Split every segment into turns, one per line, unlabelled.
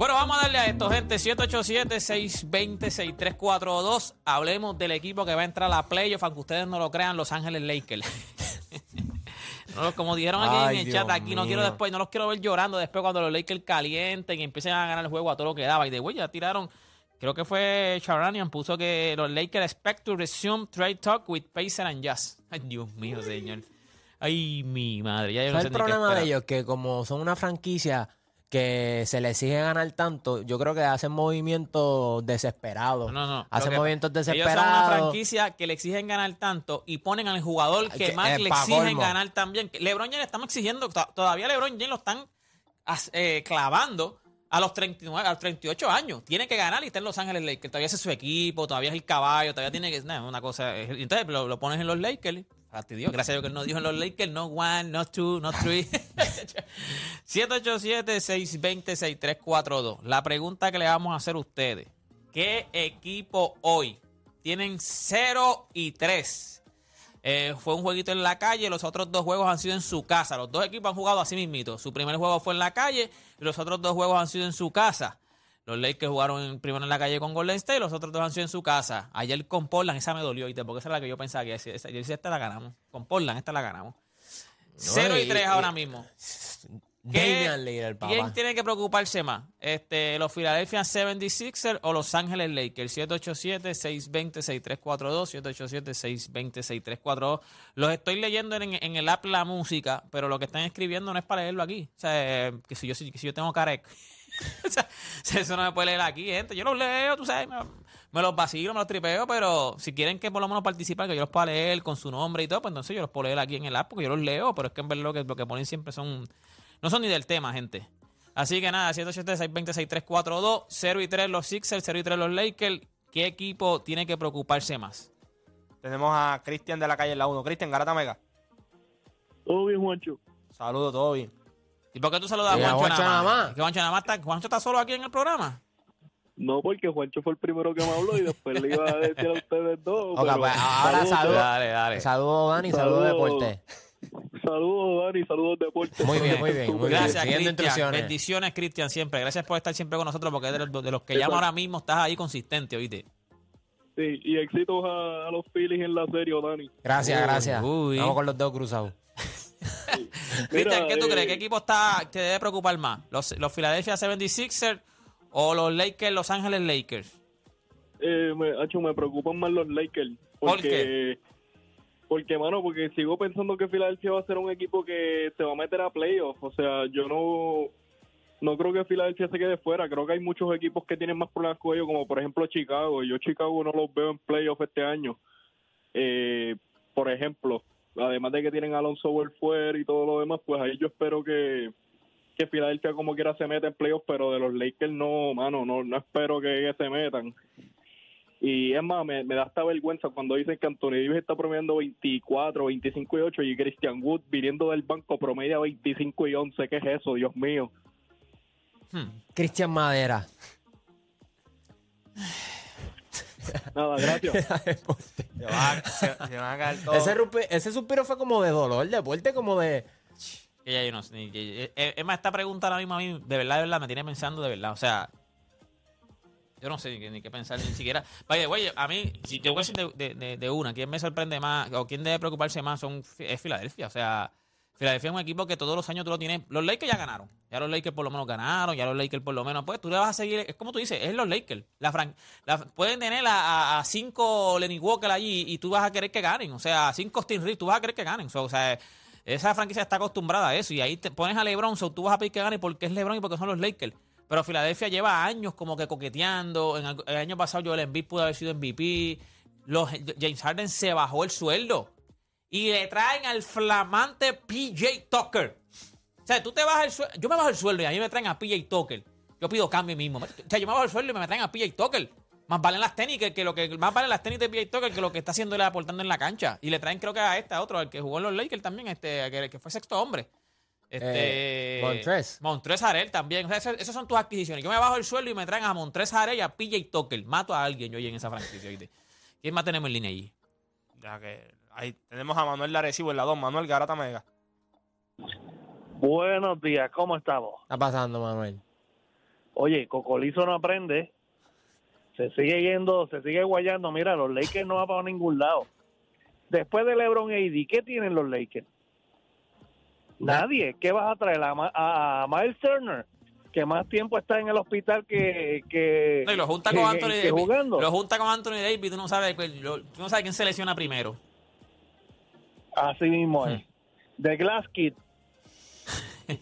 Bueno, vamos a darle a esto, gente. 787-620-6342. Hablemos del equipo que va a entrar a la playoff, aunque ustedes no lo crean, Los Ángeles Lakers. No, como dijeron aquí
Ay,
en el chat,
Dios
aquí no quiero después, no los quiero ver llorando después cuando los Lakers calienten y empiecen a ganar el juego a todo lo que daba. Y de güey, ya tiraron, creo que fue Charanian, puso que los Lakers expect to resume trade talk with Pacer and Jazz. Ay, Dios mío, señor. Ay, mi madre. Ya yo no
¿Sabes
sé
el problema de ellos? Que como son una franquicia que se les exige ganar tanto, yo creo que hacen movimientos desesperados.
No, no.
Hacen movimientos
Ellos son una
desesperados.
franquicia que le exigen ganar tanto y ponen al jugador que,
Que-
más
eh,
le exigen ganar también. LeBron James le estamos exigiendo, to- todavía LeBron James lo están eh, clavando a los 39, a los 38 años. Tiene que ganar y está en Los Ángeles Lakers. Todavía es su equipo, todavía es el caballo, todavía tiene que. nah, una cosa. Entonces lo, lo pones en los Lakers. Fastidio, gracias a Dios que él no dijo en los Lakers, no one, no two, no three. 787-620-6342. La pregunta que le vamos a hacer a ustedes. ¿Qué equipo hoy tienen 0 y 3? Eh, fue un jueguito en la calle, los otros dos juegos han sido en su casa. Los dos equipos han jugado así mismito. Su primer juego fue en la calle y los otros dos juegos han sido en su casa. Los Lakers jugaron primero en la calle con Golden State, los otros dos han sido en su casa. Ayer con Portland, esa me dolió, porque esa es la que yo pensaba que esa, yo decía, esta la ganamos. Con Portland, esta la ganamos. 0 y
y-
3
y-
ahora mismo. ¿Qué-
papá.
¿Quién tiene que preocuparse más? Este, ¿Los Philadelphia 76ers o Los Ángeles Lakers? 787-620-6342, 787-620-6342. Los estoy leyendo en, en el app La Música, pero lo que están escribiendo no es para leerlo aquí. O sea, eh, que si yo, si, si yo tengo carec. o sea, eso no me puede leer aquí, gente. Yo los leo, tú sabes, me, me los vacilo, me los tripeo, pero si quieren que por lo menos participen, que yo los pueda leer con su nombre y todo, pues entonces yo los puedo leer aquí en el app, porque yo los leo, pero es que en verdad lo que, lo que ponen siempre son... No son ni del tema, gente. Así que nada, 787-620-6342, 0 y 3 los Sixers, 0 y 3 los Lakers. ¿Qué equipo tiene que preocuparse más?
Tenemos a Cristian de la calle en la 1. Cristian, Garata Mega.
Todo bien, Juancho.
Saludos, todo bien.
¿Y por qué tú saludas a
Sí, a
Juancho,
Juancho
nada más?
nada más.
¿Que Juancho nada más está, Juancho está solo aquí en el programa?
No, porque Juancho fue el primero que me habló y después le iba a decir a ustedes dos.
Ok,
pero
pues, ahora
saludos,
saludos.
Dale, dale.
Saludos, Dani, saludos,
Saludos.
Deporte.
Saludos, Dani, saludos, Deporte.
Muy bien, muy bien, muy bien.
Gracias,
Siguiendo
Cristian. Bendiciones, Cristian, siempre. Gracias por estar siempre con nosotros, porque de los, de los que llaman ahora mismo estás ahí consistente, ¿oíste?
Sí, y éxitos a, a los Phillies en la serie, Dani.
Gracias,
Uy,
gracias.
uy.
Vamos con los dedos cruzados.
Cristian, ¿qué tú
eh,
crees? ¿Qué equipo está, te debe preocupar más? ¿Los, los Philadelphia 76ers o los Lakers, Los Ángeles Lakers?
Eh, me, Hacho, me preocupan más los Lakers.
¿Por
Porque, Porque, mano, porque sigo pensando que Filadelfia va a ser un equipo que se va a meter a playoffs. O sea, yo no no creo que Filadelfia se quede fuera. Creo que hay muchos equipos que tienen más problemas con ellos, como por ejemplo Chicago. Yo Chicago no los veo en playoffs este año. Eh, por ejemplo, además de que tienen a Alonso fuera y todo lo demás, pues ahí yo espero que que Filadelfia como quiera se meta en playoffs, pero de los Lakers no, mano, no, no espero que se metan. Y es más, me, me da hasta vergüenza cuando dicen que Anthony Davis está promediando 24, 25 y 8 y Christian Wood viniendo del banco promedia 25 y 11. ¿Qué es eso, Dios mío?
Hmm.
Cristian Madera.
Nada, gracias.
Se van a, se- se van a caer todos.
ese, rupi- ese suspiro fue como de dolor, deporte, como de.
Que ya yo no sé. que- eh, Es más, esta pregunta ahora mismo a mí, de verdad, de verdad, me tiene pensando de verdad. O sea, yo no sé ni qué, ni qué pensar, ni siquiera. Vaya, oye, a mí, si yo voy a decir de, de- de- de una, quién me sorprende más o quién debe preocuparse más son, es Filadelfia. O sea, Filadelfia es un equipo que todos los años tú lo tienes. Los Lakers ya ganaron. Ya los Lakers por lo menos ganaron. Ya los Lakers por lo menos. Pues tú le vas a seguir. Es como tú dices, es los Lakers. La fran- pueden tener a, cinco Lenny Walker allí y tú vas a querer que ganen. O sea, a cinco Steve Reeves, tú vas a querer que ganen. O sea, esa franquicia está acostumbrada a eso. Y ahí te pones a LeBron, so, tú vas a pedir que gane porque es LeBron y porque son los Lakers. Pero Filadelfia lleva años como que coqueteando. En el, el año pasado Joel Embiid pudo haber sido MVP. Los, James Harden se bajó el sueldo. Y le traen al flamante PJ Tucker. O sea, tú te bajas el sueldo. Yo me bajo el sueldo y a mí me traen a PJ Tucker. Yo pido cambio mismo. O sea, yo me bajo el sueldo y me traen a PJ Tucker. Más valen las tenis que, que lo que más valen las tenis de PJ Tucker que lo que está haciendo él aportando en la cancha. Y le traen creo que a este, a otro, al que jugó en los Lakers también, este, que, que fue sexto hombre. Este,
Eh, Montrez.
Montrez Harrell también. O sea, esas, esas son tus adquisiciones. Yo me bajo el sueldo y me traen a Montrez Harrell y a PJ Tucker. Mato a alguien yo ahí en esa franquicia. ¿Quién más tenemos en línea allí?
Ya que ahí tenemos a Manuel Larecibo en la 2. Manuel Garata Mega.
Buenos días, ¿cómo estamos?
está pasando, Manuel?
Oye, Cocolizo no aprende. Se sigue yendo, se sigue guayando. Mira, los Lakers no van para ningún lado. Después de LeBron AD, ¿qué tienen los Lakers? Nadie. ¿Qué vas a traer? ¿A, Ma- a- a Miles Turner? Que más tiempo está en el hospital que, que,
No, y lo junta
que-
con Anthony
que
Davis.
jugando.
Lo junta con Anthony Davis, tú no sabes, pues, tú no sabes quién se lesiona primero.
Así mismo
Hmm.
es. The Glass Kid.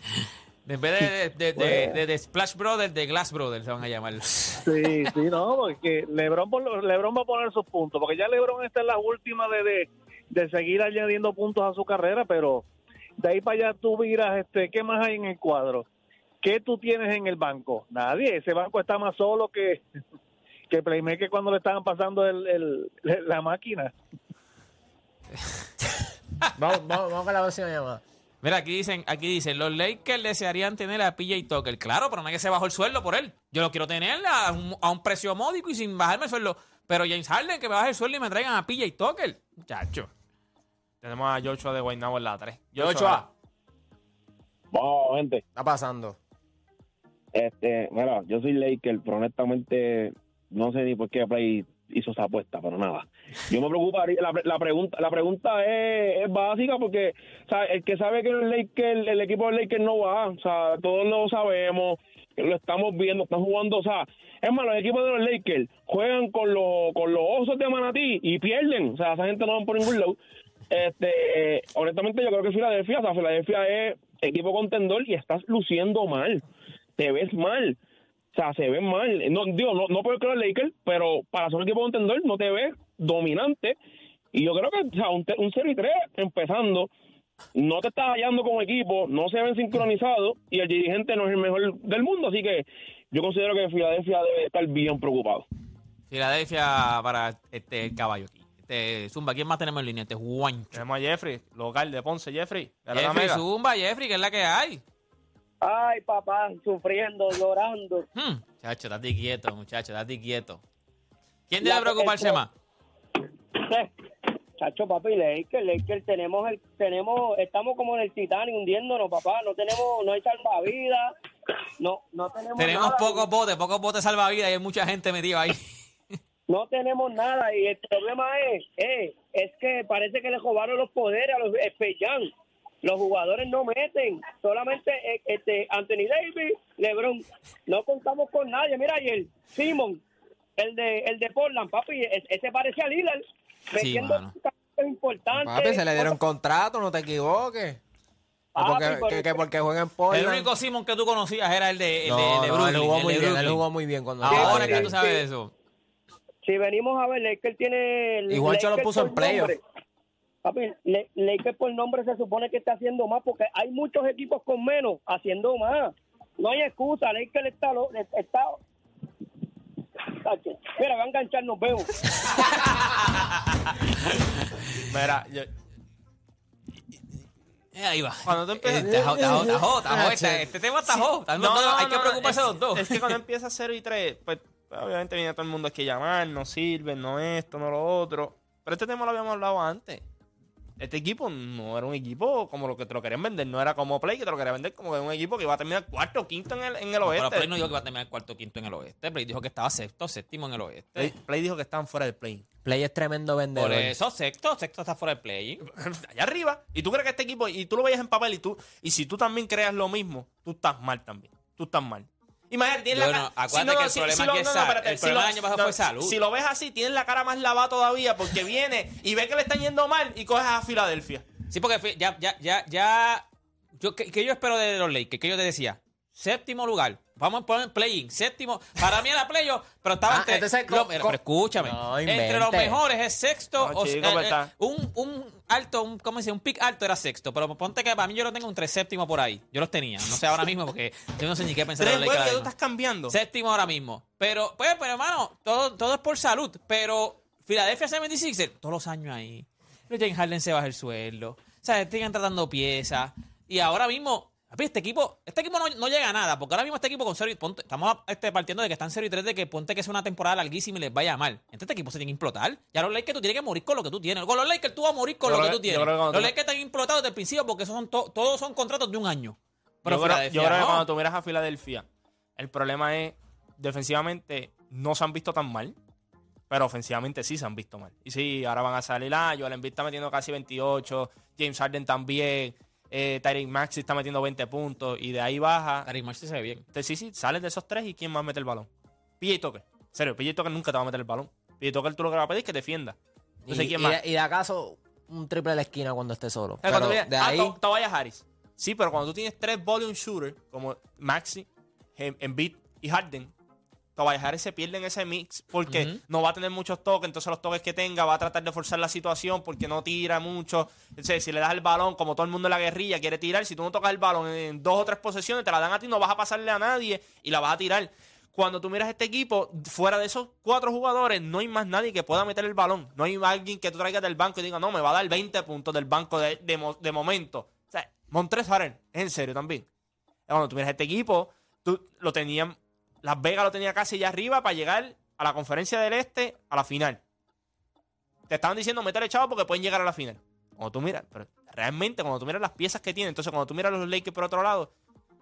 En vez de, de, de, Splash Brothers, de Glass Brothers se van a llamar.
Sí, sí, no, porque LeBron, va a poner sus puntos, porque ya LeBron está en la última de, de, de seguir añadiendo puntos a su carrera, pero de ahí para allá tú miras, este, ¿qué más hay en el cuadro? ¿Qué tú tienes en el banco? Nadie, ese banco está más solo que, que Playmaker cuando le estaban pasando el, el- la máquina.
Vamos, vamos, vamos con la próxima llamada.
Mira, aquí dicen, aquí dicen, los Lakers desearían tener a PJ Tucker. Claro, pero no es que se bajó el sueldo por él. Yo lo quiero tener a un, a un precio módico y sin bajarme el sueldo. Pero James Harden, que me baje el sueldo y me traigan a PJ Tucker. Muchacho.
Tenemos a Joshua de Guaynabo en la 3.
Ochoa,
Vamos, gente.
está pasando.
Este, mira, yo soy Laker, pero honestamente no sé ni por qué Play hizo esa apuesta, pero nada. Yo me preocuparía, la, la pregunta la pregunta es, es básica porque el que sabe que el Laker, el equipo del Lakers no va, o sea, todos lo sabemos, lo estamos viendo, están jugando, o sea, es más, los equipos de los Lakers juegan con los, con los osos de Manatí y pierden, o sea, esa gente no va por ningún lado. Este, eh, honestamente yo creo que Filadelfia, o sea, Filadelfia es equipo contendor y estás luciendo mal, te ves mal. O sea, se ven mal. No, digo, no, no puedo creer los Lakers, pero para ser un equipo contendor no te ves dominante. Y yo creo que o sea, un, un 0 y 3 empezando, no te estás hallando como equipo, no se ven sincronizados y el dirigente no es el mejor del mundo. Así que yo considero que Filadelfia debe estar bien preocupado.
Filadelfia para este el caballo aquí. Este, Zumba, ¿quién más tenemos en línea? Este es Juancho.
Tenemos a Jeffrey, local de Ponce. Jeffrey, de la
Jeffrey. Zumba, Jeffrey, que es la que hay.
Ay, papá, sufriendo, llorando.
Hmm. Muchacho, estate quieto, muchacho, estate quieto. ¿Quién debe preocuparse
el-
más?
Eh, Chacho, papi, Laker, Laker, tenemos el, tenemos, estamos como en el Titanic hundiéndonos, papá. No tenemos, no hay salvavidas, no, no tenemos
Tenemos
nada.
pocos botes, pocos botes salvavidas y hay mucha gente metida ahí.
No tenemos nada y el problema es, eh, es que parece que le robaron los poderes a los Espellán. Los jugadores no meten, solamente eh, este Anthony Davis, LeBron. No contamos con nadie. Mira ayer, Simon, el de el de Portland, papi, e- ese parece a Lillard, es importante.
Papi, se le dieron contrato, no te equivoques. Que
Papi,
porque,
pero-
que, que porque juega en
El
Portland.
único Simon que tú conocías era el de, el de,
no,
el de
no,
Brooklyn.
él jugó
el
muy
de
bien, él jugó muy bien cuando
Ahora
llegó.
que tú sabes de eso.
Si venimos a ver, Laker tiene.
Y Juancho lo puso en playoff.
Papi, Le- Laker por nombre se supone que está haciendo más porque hay muchos equipos con menos haciendo más. No hay excusa. Laker está. lo- está. Mira, va a enganchar, nos vemos.
Mira, yo-
Eh, ahí va.
Cuando tú empiezas-
Eh, tajó, tajó, tajó, tajó.
Ah,
Este, este tema tajó.
No, no,
hay que preocuparse
es,
los dos.
Es que cuando empieza 0 y 3, pues obviamente viene todo el mundo aquí a llamar, no sirven, no esto, no lo otro. Pero este tema lo habíamos hablado antes. Este equipo no era un equipo como lo que te lo querían vender, no era como Play, que te lo quería vender como un equipo que iba a terminar cuarto o quinto en el, en el
Pero
oeste.
Play no dijo que iba a terminar cuarto o quinto en el oeste. Play dijo que estaba sexto o séptimo en el oeste.
Play, Play dijo que estaban fuera del play.
Play es tremendo vendedor.
Por eso, sexto, sexto está fuera del play.
Allá arriba. Y tú crees que este equipo, y tú lo veías en papel, y tú, y si tú también creas lo mismo, tú estás mal también. Tú estás mal. Imagínate, tienes la cara.
acuérdate que el problema aquí es sal- el problema del año pasado fue salud.
Si lo ves así, tienes la cara más lavada todavía porque viene y ve que le están yendo mal y coges a Filadelfia.
Sí, porque ya, ya, ya, ya. Yo, ¿qué, qué yo espero de los Lakers? Que yo te decía. Séptimo lugar. Vamos a poner play-in. Séptimo. Para mí era playoff, pero estaba
Ah,
entre. lo-
co-
pero escúchame.
No,
entre los mejores es sexto.
No,
o-
chico,
eh,
pues
eh, un, un alto, un, ¿cómo se dice? Un pick alto era sexto. Pero ponte que para mí yo lo tengo un tres séptimo por ahí. Yo los tenía. No sé ahora mismo porque yo no sé ni qué pensar
Tres que tú estás cambiando.
Séptimo ahora mismo. Pero, pues, pero hermano, todo, todo es por salud. Pero Philadelphia 76 todos los años ahí. Pero James Harden se baja el sueldo. O sea, siguen tratando piezas. Y ahora mismo, este equipo, este equipo no, no llega a nada. Porque ahora mismo este equipo con 0 y ponte, estamos este, partiendo de que están 0 y 3 de que ponte que es una temporada larguísima y les vaya mal. Entonces este equipo se tiene que implotar. Ya los Lakers tú tienes que morir con lo que tú tienes. Con los Lakers tú vas a morir con
Yo
lo que tú
que- yo
tienes.
que
Los
tú-
Lakers están implotados desde el principio porque esos son to- todos son contratos de un año. Pero
yo creo, yo creo que
no.
cuando tú miras a Filadelfia, El problema es, defensivamente no se han visto tan mal, pero ofensivamente sí se han visto mal. Y sí, ahora van a salir, ah, Joel Embiid está metiendo casi 28, James Harden también, eh, Tyreek Maxey está metiendo 20 puntos, y de ahí baja.
Tariq Maxey se ve bien.
Entonces, sí, sí, sales de esos tres y ¿quién más mete el balón? PJ Tucker. En serio, PJ Tucker nunca te va a meter el balón. PJ Tucker tú lo que vas a pedir es que defienda. No sé
y,
quién
y
más.
de, y de acaso, un triple de la esquina cuando esté solo.
O sea, cuando
Pero
tú
de
ah,
ahí,
To- Tobias Harris. Sí, pero cuando tú tienes tres volume shooters como Maxi, Em- Embiid y Harden, Tobias Harris se pierde en ese mix porque no va a tener muchos toques, entonces los toques que tenga va a tratar de forzar la situación porque no tira mucho. Entonces, si le das el balón, como todo el mundo en la guerrilla quiere tirar, si tú no tocas el balón en dos o tres posesiones, te la dan a ti, no vas a pasarle a nadie y la vas a tirar. Cuando tú miras este equipo, fuera de esos cuatro jugadores, no hay más nadie que pueda meter el balón. No hay alguien que tú traigas del banco y diga, no, me va a dar 20 puntos del banco de, de mo- de momento. O sea, Montres Harrell, en serio también. Cuando tú miras este equipo, tú lo tenían, Las Vegas lo tenía casi allá arriba para llegar a la conferencia del Este a la final. Te estaban diciendo meterle chavo porque pueden llegar a la final. Cuando tú miras, pero realmente cuando tú miras las piezas que tienen, entonces cuando tú miras los Lakers por otro lado,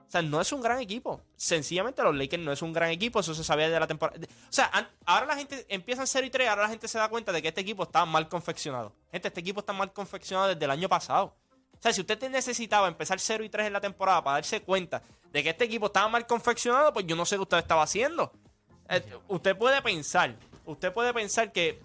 o sea, no es un gran equipo. Sencillamente los Lakers no es un gran equipo, eso se sabía de la temporada. O sea, ahora la gente empieza en 0 y 3, ahora la gente se da cuenta de que este equipo está mal confeccionado. Gente, este equipo está mal confeccionado desde el año pasado. Sea, si usted te necesitaba empezar 0 y 3 en la temporada para darse cuenta de que este equipo estaba mal confeccionado, pues yo no sé qué usted estaba haciendo. Eh, usted puede pensar, usted puede pensar que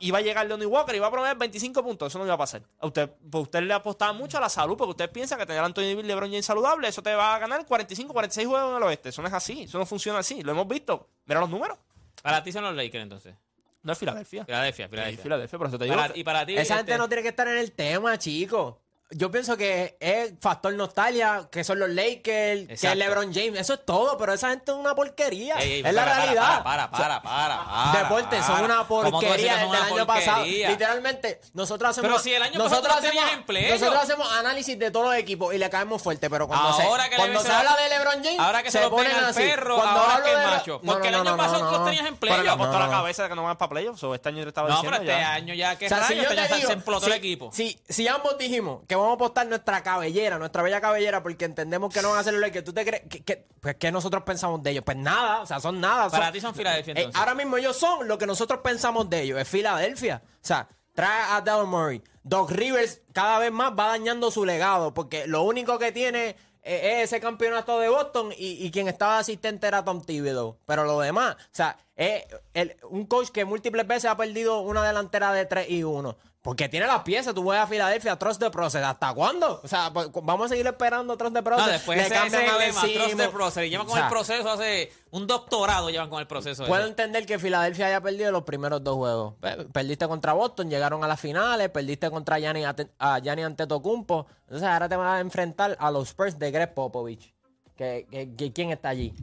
iba a llegar Lonnie Walker y iba a prometer 25 puntos. Eso no iba a pasar. A usted, pues usted le apostaba mucho a la salud porque usted piensa que tener a Anthony Davis, LeBron James saludable, eso te va a ganar 45, 46 juegos en el oeste. Eso no es así. Eso no funciona así. Lo hemos visto. Mira los números.
Para ti son los Lakers entonces.
No es Filadelfia.
Filadelfia,
Sí,
Filadelfia.
Filadelfia, por eso te digo.
Para- y para ti.
esa gente
este,
no tiene que estar en el tema, chicos. Yo pienso que es factor nostalgia, que son los Lakers, que es. LeBron James. Eso es todo, pero esa gente es una porquería.
ey, ey,
es la
para,
realidad.
Para, para, para, para, para,
Deportes son una
¿Cómo tú dices que
porquería desde el año pasado. Literalmente, nosotros hacemos.
Pero si el año
nosotros
no
hacemos,
empleo.
nosotros hacemos análisis de todos los equipos y le caemos fuerte, pero cuando
Ahora
se,
que
cuando se
se-
habla de LeBron James,
Ahora que se, lo
ponen
al
así.
perro,
Cuando
ahora que macho.
No,
Porque
no,
el
no,
año
no,
pasado
no,
tú
no.
tenías empleo.
Pero le apostó
No,
la
no.
cabeza de que no van para playoffs. O este año le estaba
No,
diciendo
pero este año ya que
yo
se- se explotó el equipo.
Si ambos dijimos que vamos a apostar nuestra cabellera, nuestra bella cabellera, porque entendemos que no van a hacer los Lakers, ¿tú te crees que, que- pues, ¿qué nosotros pensamos de ellos? Pues nada, o sea, son nada.
Para
son-
ti son Filadelfia,
Eh, ahora mismo ellos son lo que nosotros pensamos de ellos, es Filadelfia. O sea, trae a Daryl Murray. Doc Rivers cada vez más va dañando su legado, porque lo único que tiene eh, es ese campeonato de Boston y, y quien estaba asistente era Tom Thibodeau. Pero lo demás, o sea, es el- un coach que múltiples veces ha perdido una delantera de 3 y 1. Porque tiene las piezas, tú vas a Filadelfia, Trust the Process. ¿Hasta cuándo? O sea, pues, vamos a seguir esperando Trust the Process.
No, después
Le
ese, ese
cambian
es
a
el trust the process. Llevan con
O sea,
el proceso hace un doctorado, llevan con el proceso.
Puedo
ese.
entender que Filadelfia haya perdido los primeros dos juegos. Pe- Perdiste contra Boston, llegaron a las finales, perdiste contra Gianni, a Gianni Antetokounmpo. Entonces ahora te vas a enfrentar a los Spurs de Greg Popovich. Que, que- que- ¿Quién está allí?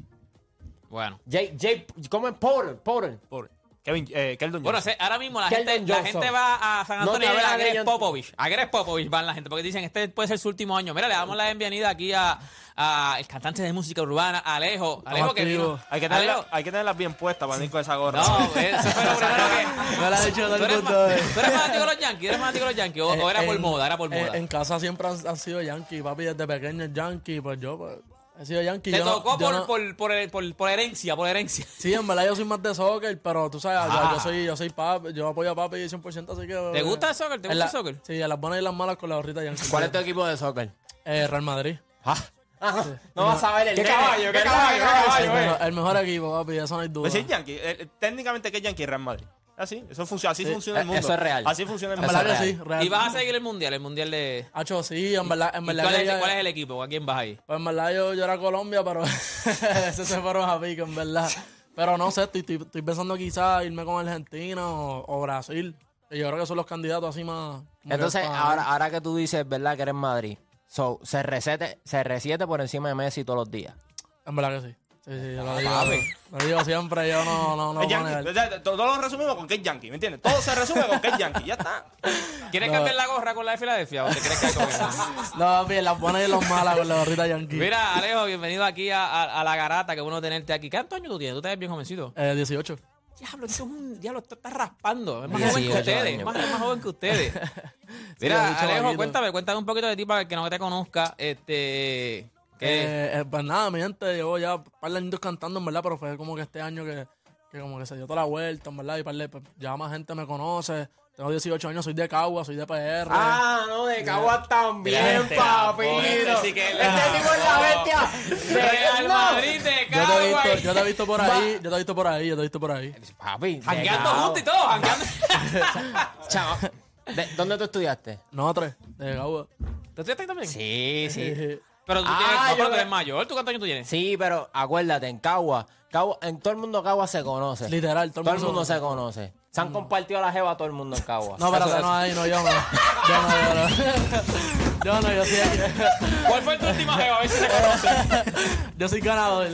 Bueno.
Jay, Jay, ¿Cómo es? Porter, Porter.
Por Kevin, eh, Keldon
Bueno,
Johnson.
se- ahora mismo la
Keldon
gente, la
Johnson.
gente va a San
No te
Antonio
hables
a
de
Greg
John-
Popovich. A Greg Popovich van la gente porque dicen este puede ser su último año. Mira, le damos la bienvenida aquí a, a el cantante de música urbana, Alejo. Alejo que
activo.
vino.
hay, que tenerla-
Alejo.
hay que tenerlas bien puestas para venir con esa gorra.
No, eso fue lo primero que.
Me la ha dicho todo
¿Tú
el
eres,
mundo.
ma-
eh.
tú eres fanático de los Yankees? ¿Eres fanático de los Yankees? ¿O, o era por
En-
moda? Era por
en-
moda.
En, casa siempre han, han sido Yankee, papi, desde pequeño es Yankee, pues yo pues, he sido Yankee.
Te
yo
tocó por,
no-
por, por, por, por herencia, por herencia.
Sí, en verdad yo soy más de soccer, pero tú sabes, yo-
Ah.
yo, soy, yo soy papi, yo apoyo a papi 100%, así que...
¿Te gusta el soccer? ¿Te gusta
la-
el soccer?
Sí, a las buenas y las malas con la gorrita Yankee.
¿Cuál es tu equipo de soccer?
Eh, Real Madrid.
No vas a ver el
¿Qué caballo? ¿Qué caballo? ¿Qué caballo,
el,
eh?
mejor, el mejor equipo, papi, eso no hay duda.
Pues sí, Yankee. Eh, eh, técnicamente, ¿qué es Yankee? Real Madrid. Así, eso funciona, así
Sí,
funciona el
eh,
mundo.
eso es real.
Así funciona el mundo.
Eso
sí, real.
Y vas a seguir el mundial, el mundial de.
Hacho, sí, en verdad, en
¿Y
verdad
cuál,
que
es,
ya-
cuál es el equipo? ¿A quién vas ahí?
Pues en verdad yo, yo era Colombia, pero ese se fueron a pico, en verdad. Pero no sé, estoy, estoy, estoy pensando quizás irme con Argentina o, o Brasil. que Yo creo que son los candidatos así más... como que
Entonces,
para-
ahora, ahora que tú dices, ¿verdad? Que eres Madrid. So, se resete, se resiete por encima de Messi todos los días.
En verdad que sí. Sí, sí, yo lo digo, lo digo siempre, yo no, no, no
Es
voy a
Yankee.
negar.
O sea, Todo lo resumimos con que es Yankee, ¿me entiendes? Todo se resume con que es Yankee, ya está.
¿Quieres
No.
cambiar la gorra con la de Filadelfia? ¿O te crees que hay con eso?
No, papi, las buenas y las malas con la gorrita Yankee.
Mira, Alejo, bienvenido aquí a, a- a la garata. Qué bueno tenerte aquí. ¿Cuántos años tú tienes? Tú te ves bien jovencito.
Eh, 18.
Diablo, esto es un. Diablo, esto está raspando. Es más
18
joven que ustedes.
años.
Es más, es más joven que ustedes.
Sí,
Mira,
un
Alejo,
chamaquito.
cuéntame, cuéntame un poquito de ti para el que no te conozca. Este. ¿Qué?
Eh, eh, pues nada, mi gente, llevo ya un par de años cantando, en verdad, pero fue como que este año que, que como que se dio toda la vuelta, en verdad, y par de- pues, ya más gente me conoce. Tengo 18 años, soy de Cagua, soy de PR.
Ah, no, de Caguas también, papito.
este sí que
Este
la-
tipo es la bestia. de-
Real. Madrid de
yo te, he
Cagua.
visto, yo te he visto por ahí, yo te he visto por ahí, yo te he visto por ahí.
Papi,
Jangueando
Cagua.
juntos y todo, jangueando.
Chao. ¿De- ¿Dónde tú estudiaste?
No, tres, de Cagua.
¿Tú estudiaste ahí también?
Sí, sí.
Pero tú
Ah,
tienes, no, pero tú eres mayor. ¿Tú cuántos años tú tienes?
Sí, pero acuérdate, en Cagua, Cagua- en todo el mundo Cagua se conoce.
Literal, todo el mundo
mundo
se
se conoce. Se han compartido la jeva a todo el mundo en Cagua.
No, pero
Eso-
no, ahí no, yo no. Yo no, yo no. Yo no, yo sí.
¿Cuál fue tu última jeva? A ver si se conoce.
Yo soy ganador.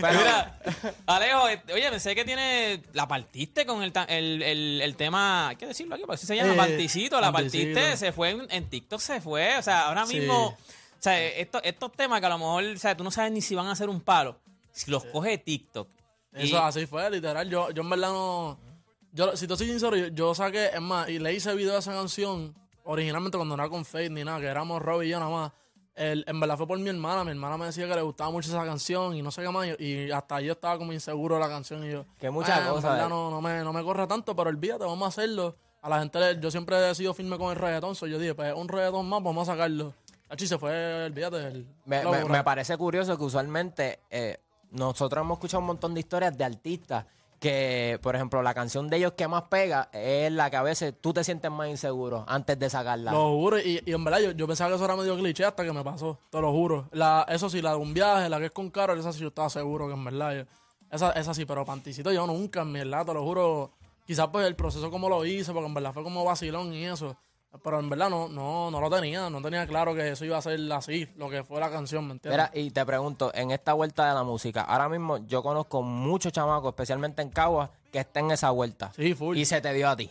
Pero-
Mira, Alejo, eh, oye, pensé que tiene. La partiste con el, ta- el, el, el tema. Hay que decirlo aquí, porque así se llama.
Eh,
Particito, la
Particito.
partiste. Se fue en, en TikTok, se fue. O sea, ahora
Sí.
mismo. O sea, estos, estos temas que a lo mejor. O sea, tú no sabes ni si van a hacer un palo. Si los coge TikTok. Y-
Eso así fue, literal. Yo, yo en verdad no. Yo, si te soy sincero, yo, yo saqué, es más, y le hice video a esa canción originalmente cuando no era con Faith ni nada, que éramos Rob y yo nada más. El- en verdad fue por mi hermana. Mi hermana me decía que le gustaba mucho esa canción y no sé qué más. Y, y hasta yo estaba como inseguro de la canción. Y yo,
Que muchas
"Ah, en
cosas, eh".
no, no, me, no me corre tanto, pero olvídate, vamos a hacerlo. A la gente, le- yo siempre he sido firme con el reggaetón. So yo dije, pues un reggaetón más, vamos a sacarlo. Achi se fue, olvídate. el-
Me, me- me parece curioso que usualmente eh, nosotros hemos escuchado un montón de historias de artistas que, por ejemplo, la canción de ellos que más pega es la que a veces tú te sientes más inseguro antes de sacarla.
Lo juro, y, y en verdad yo, yo pensaba que eso era medio cliché hasta que me pasó, te lo juro. La, eso sí, la de un viaje, la que es con Carol, esa sí yo estaba seguro que en verdad. yo- esa, esa sí, pero panticito yo nunca, en verdad, te lo juro. Quizás pues el proceso como lo hice, porque en verdad fue como vacilón y eso. Pero en verdad no, no, no lo tenía, no tenía claro que eso iba a ser así, lo que fue la canción, ¿me entiendes?
Mira, y te pregunto, en esta vuelta de la música, ahora mismo yo conozco muchos chamacos, especialmente en Cagua, que están en esa vuelta.
Sí, full.
Y se te dio a ti.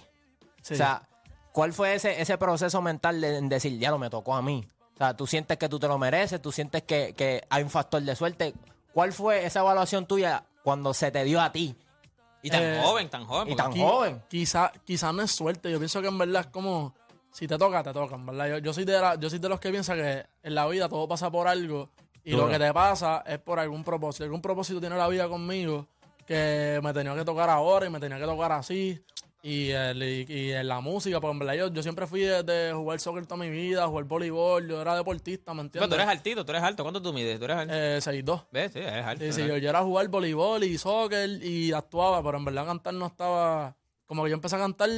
Sí.
O sea, ¿cuál fue ese, ese proceso mental de decir, ya no me tocó a mí? O sea, tú sientes que tú te lo mereces, tú sientes que, que hay un factor de suerte. ¿Cuál fue esa evaluación tuya cuando se te dio a ti?
Y tan
Eh,
joven, tan joven.
y tan joven.
Quizá, quizá no es suerte. Yo pienso que en verdad es como. Si te toca, te toca, en verdad. Yo, yo soy de la- yo soy de los que piensan que en la vida todo pasa por algo. Y lo que te pasa es por algún propósito. Algún propósito tiene la vida conmigo que me tenía que tocar ahora y me tenía que tocar así. Y, el- y, y en la música, porque en verdad yo, yo siempre fui de, de jugar soccer toda mi vida, jugar voleibol, yo era deportista, ¿me
Pero
entiendes?
tú eres altito, tú eres alto. ¿Cuánto tú mides? ¿Tú eres alto?
Eh, 6'2".
¿Ves? Sí, eres alto.
Sí, sí, yo, yo era jugar voleibol y soccer y actuaba, pero en verdad cantar no estaba. Como que yo empecé a cantar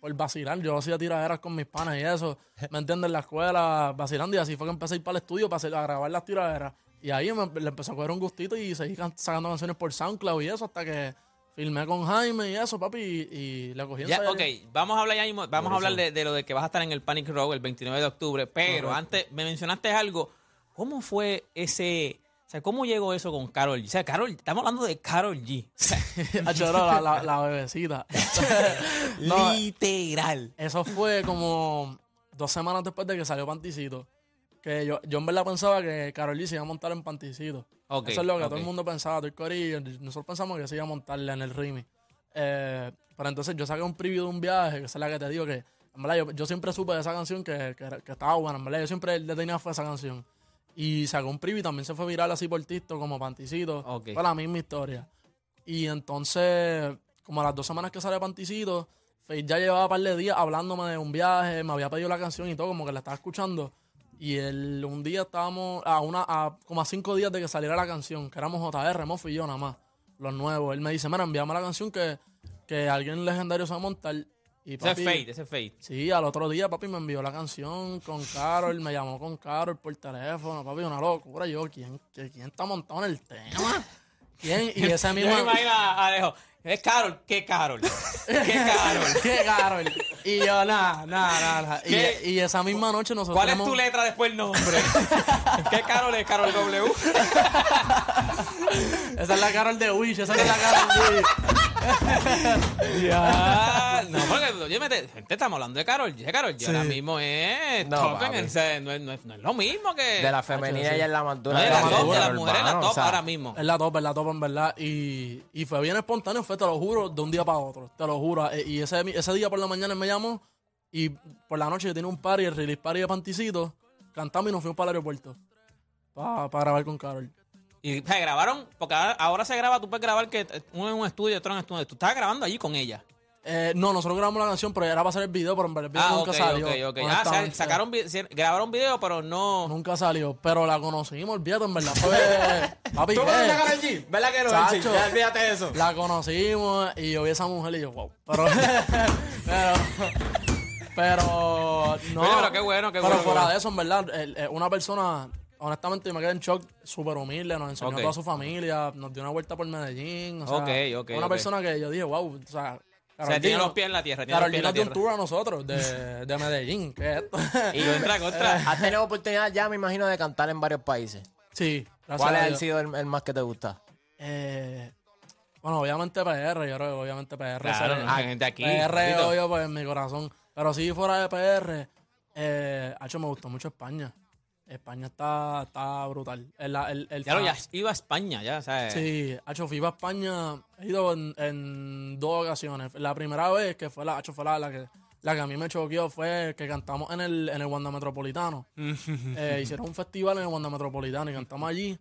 por vacilar. Yo hacía tiraderas con mis panas y eso. ¿Me entiendes? En la escuela, vacilando. Y así fue que empecé a ir para el estudio para, hacer- a grabar las tiraderas. Y ahí me, le empezó a coger un gustito y seguí can- sacando canciones por SoundCloud y eso hasta que filmé con Jaime y eso, papi. Y, y le cogí en
Ya, ok, vamos a hablar ya mismo, vamos a hablar de, de lo de que vas a estar en el Panic Row el 29 de octubre, pero
Correcto.
antes me mencionaste algo, ¿cómo fue ese, o sea, cómo llegó eso con Carol G? O sea, Carol, estamos hablando de Carol G. O sea,
la, la, la bebecita. No,
literal.
Eso fue como dos semanas después de que salió Panticito. Que yo, yo en verdad pensaba que Karol G se iba a montar en Panticito. Eso es lo que todo el mundo pensaba, todo el corillo. Nosotros pensamos que se iba a montarle en el Rimi. Eh, pero entonces yo saqué un preview de un viaje, que es la que te digo que, en verdad, yo, yo siempre supe de esa canción que, que, estaba buena, en verdad. Yo siempre le tenía fe a esa canción. Y sacó un preview y también se fue viral así por TikTok, como Panticito.
Ok.
Fue la misma historia. Y entonces, como a las dos semanas que sale Panticito, Faith ya llevaba un par de días hablándome de un viaje, me había pedido la canción y todo, como que la estaba escuchando. Y el, un día estábamos a una, a como a cinco días de que saliera la canción, que éramos JR, Mofo y yo nada más, los nuevos. Él me dice, mira, envíame la canción que, que alguien legendario se va a montar. Y
Ese es Fate, ese es Fate.
Sí, al otro día, papi, me envió la canción con Carol, me llamó con Carol por teléfono, papi, una locura. Yo, ¿quién, quién está montado en el tema? ¿Quién? Y esa
Yo
misma...
me imagino a Alejo, es Carol, ¿qué Carol? ¿Qué Carol?
¿Qué Carol? Y yo, nada, nada, nada. Y, y esa misma noche nosotros...
¿Cuál es
hemos-
tu letra después del nombre? ¿Qué Carol es? Carol W.
Esa es la Carol de Wish, esa es la Carol de...
Ya. No, porque oye, te, gente, estamos hablando de Carol G. Carol G
Sí.
ahora mismo es
No,
top en
papi.
el- o sea, no, es, no es- no es lo mismo que.
De la femenina ella es la más
no,
dura.
es
de
la
la
top, de las mujeres, la top
o sea,
ahora mismo.
Es la top, es la top en verdad. Y, y fue bien espontáneo, fue, te lo juro, de un día para otro. Te lo juro. Eh, Y ese, ese día por la mañana él me llamó y por la noche yo tenía un party, el release party de Panticito. cantamos y nos fuimos para el aeropuerto. Para grabar con Carol.
Y o sea, grabaron, porque ahora, ahora se graba, tú puedes grabar que eh, uno en un estudio y otro en un estudio. Tú estabas grabando allí con ella.
Eh, no, nosotros grabamos la canción, pero era para hacer el video, pero en verdad el video
Ah,
nunca salió.
ok, ok. Ah, o sea,
honestamente.
sacaron, grabaron video, pero no.
Nunca salió, pero la conocimos, olvídate, en verdad. Fue, papi,
¿Tú conoces a G? ¿Verdad que no?
Chacho.
Ya olvídate de eso.
La conocimos y yo vi a esa mujer y yo, wow. Pero, pero, pero, no.
Oye, pero qué bueno, qué
pero
bueno,
fuera
qué bueno.
de eso, en verdad, el- el- una persona, honestamente, yo me quedé en shock, súper humilde, nos enseñó a toda su familia, nos dio una vuelta por Medellín. O sea,
Ok, ok,
Una persona que yo dije, wow, o sea,
O sea, tiene los pies en la tierra. Tiene
Carolina dio un tour a nosotros de, de Medellín. ¿Qué es esto?
Y contra, contra.
Has tenido oportunidad ya, me imagino, de cantar en varios países.
sí, gracias
¿Cuál ha sido el, el más que te gusta?
Eh, bueno, obviamente PR, yo creo que obviamente PR.
Claro, no, gente aquí.
PR, obvio, pues en mi corazón. Pero si fuera de PR, eh, Hacho, me gustó mucho España. España está, está brutal. El, el, el-
Ya lo, ya iba a España, ya, ¿sabes?
Sí, Hacho, fui a España, he ido en, en dos ocasiones. La primera vez que fue la, Hacho, fue la, la que, la que a mí me choqueó fue que cantamos en el, en el Wanda Metropolitano. Eh, hicieron un festival en el Wanda Metropolitano y cantamos allí.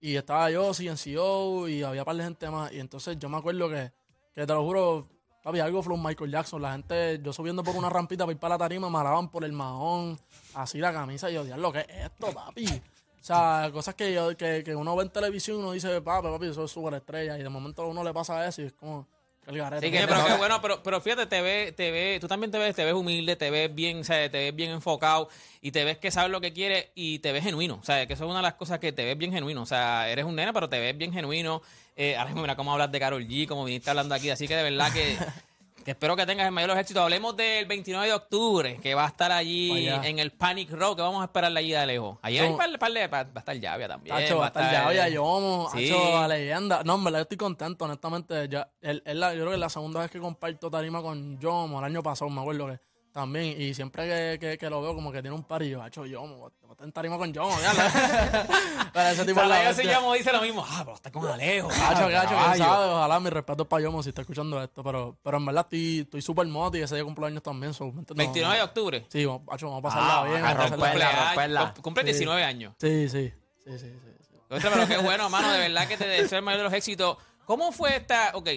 Y estaba yo, CNCO, y había par de gente más. Y entonces yo me acuerdo que, que te lo juro, papi, algo flow Michael Jackson. La gente, yo subiendo por una rampita para ir para la tarima, me alaban por el mahón, así la camisa. Y yo, diablo, ¿qué es esto, papi? O sea, cosas que, que, uno ve en televisión y uno dice, papi, papi, eso es súper estrella. Y de momento a uno le pasa eso y es como, el garete.
Sí, que, pero qué bueno, pero, pero fíjate, te ves, te ves, tú también te ves, te ves humilde, te ves bien, o sea, te ves bien enfocado y te ves que sabes lo que quieres y te ves genuino. O sea, que eso es una de las cosas que te ves bien genuino. O sea, eres un nene, pero te ves bien genuino. Eh, ahora mismo mira cómo hablas de Carol G, como viniste hablando aquí. Así que de verdad que, que espero que tengas el mayor éxitos. Hablemos del 29 de octubre, que va a estar allí
Allá.
en el Panic Rock, que vamos a esperarla allí de lejos. Allí hay
Son-
un par, par de, va va a estar Llavia también.
Hacho, va a estar ya, ya, Yomo,
Sí.
Hacho, la leyenda. No, en verdad, yo estoy contento, honestamente. Ya, él la- yo creo que es la segunda vez que comparto tarima con Yomo, el año pasado, me acuerdo que también. Y siempre que, que, que lo veo, como que tiene un par y yo, Hacho, Yomo, voy a estar en tarima con Yomo. Pero ese tipo la
Yo
bestia.
llamo dice lo mismo. Ah, pero está con Alejo.
Hacho, hacho, quién
caballo.
sabe, ojalá mi respeto para Yomo si está escuchando esto, pero, pero en verdad estoy estoy súper moti y ese día cumpleaños también. So, ¿me?
29 de octubre.
Sí, vamos, hacho, vamos a pasarla
Ah,
bien.
a
romperla, romperla.
Cumple
Sí.
19 años.
Sí, sí, sí, sí, sí. sí.
Otra, pero qué bueno, mano, de verdad que te deseo el mayor de los éxitos. ¿Cómo fue esta? Ok,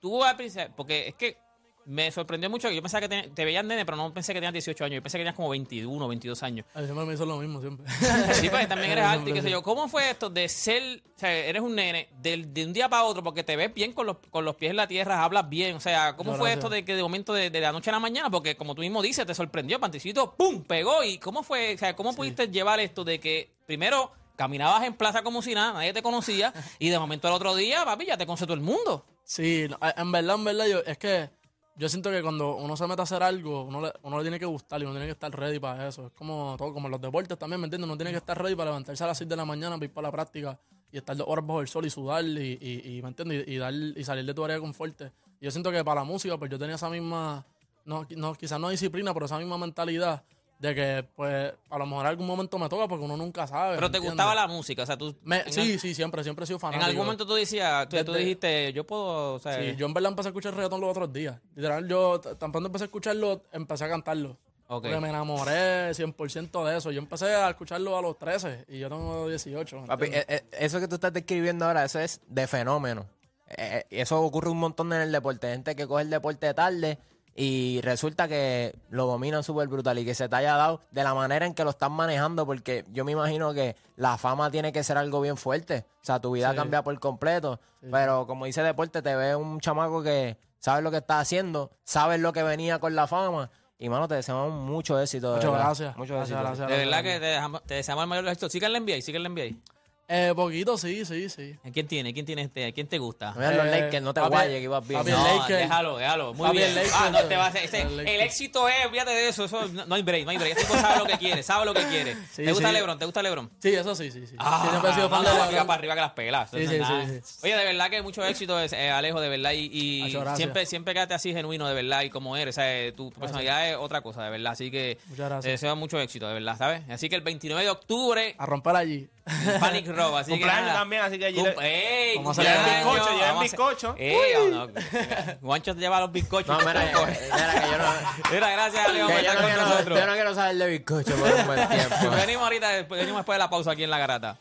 tú al principio, porque es que me sorprendió mucho que yo pensaba que te, te veías nene, pero no pensé que tenías 18 años. Yo pensé que tenías como 21, 22 años.
Ay, siempre me hizo lo mismo, siempre.
Sí, pues también eres alto y qué sé yo. ¿Cómo fue esto de ser, o sea, eres un nene de, un día para otro porque te ves bien con los, con los pies en la tierra, hablas bien? O sea, ¿cómo
No,
fue
gracias.
esto de que de momento de, de la noche a la mañana? Porque como tú mismo dices, te sorprendió, Panticito, ¡pum! pegó. ¿Y cómo fue? O sea, ¿cómo pudiste llevar esto de que primero caminabas en plaza como si nada, nadie te conocía, y de momento al otro día, papi, ya te conoce todo el mundo?
Sí, en verdad, en verdad, yo, es que yo siento que cuando uno se mete a hacer algo, uno le, uno le tiene que gustar y uno tiene que estar ready para eso. Es como todo, como los deportes también, ¿me entiendes? Uno tiene que estar ready para levantarse a las 6 de la mañana, para ir para la práctica y estar dos horas bajo el sol y sudar y, y, y, ¿me entiendes? Y, y dar, y salir de tu área de confort. Y yo siento que para la música, pues yo tenía esa misma, no, no, quizás no disciplina, pero esa misma mentalidad de que, pues, a lo mejor en algún momento me toca porque uno nunca sabe.
Pero
¿me
te
entiendes?
gustaba la música, o sea, tú...
Me-
en
sí, sí, siempre, siempre he sido
En
fanático.
algún momento tú decías, tú, dijiste, yo puedo, o sea...
Sí, yo en verdad empecé a escuchar reggaetón los otros días. Literal, yo tan pronto empecé a escucharlo, empecé a cantarlo.
Ok.
Porque me enamoré 100% de eso. Yo empecé a escucharlo a los 13 y yo tengo 18. ¿me
Papi, eh, eh, eso que tú estás describiendo ahora, eso es de fenómeno. Eh, eh, eso ocurre un montón en el deporte. Gente que coge el deporte tarde y resulta que lo dominan súper brutal y que se te haya dado de la manera en que lo están manejando, porque yo me imagino que la fama tiene que ser algo bien fuerte. O sea, tu vida
Sí.
cambia por completo. Pero como dice deporte, te ve un chamaco que sabe lo que está haciendo, sabe lo que venía con la fama. Y mano, te deseamos mucho éxito.
Muchas gracias.
Mucho
Gracias,
éxito.
gracias.
De verdad que te, dejamos- te deseamos el mayor éxitos. Síganle en NBA, síganle en NBA.
Eh, poquito, sí, sí, sí.
¿Quién tiene? ¿Quién tiene este? ¿Quién te gusta?
Mira los
Eh,
Lakers, no te
papi,
guayes que ibas bien.
papi,
No.
Lakers.
déjalo, déjalo. Muy
Papi,
bien.
Lakers,
ah, no, te vas a-
el
ese- éxito es, olvídate de eso. eso no, no hay break, no hay break. Este tipo sabe lo que quiere, sabe lo que quiere.
Sí,
¿Te gusta
sí.
LeBron? ¿Te gusta LeBron?
Sí, eso sí, sí, sí.
Ah,
Sí, siempre he sido fan
mano,
de
arriba
LeBron.
para arriba que las pelas.
Sí, sí, sí, sí.
Oye, de verdad que mucho éxito, eh, Alejo, de verdad. Y, y siempre, siempre quédate así genuino, de verdad, y como eres. ¿sabes? Tu personalidad es otra cosa, de verdad. Así que
Muchas gracias.
te deseo mucho éxito, de verdad, ¿sabes? Así que el 29 de octubre,
A romper allí.
Panic Row, así que
Cumpleaños
nada.
también, así que allí
Cum- ¡Ey!
Vamos a
Lleven
celebrar.
bizcocho, lleven
Vamos a-
bizcocho.
¡Ey! vamos, Juancho te lleva los bizcochos.
No, mira, mira, que yo no,
Mira, gracias, Leo, por
que yo
estar
no
con
quiero,
nosotros.
yo no quiero saber de bizcocho por un buen tiempo.
Venimos ahorita, después- venimos después de la pausa aquí en La Garata.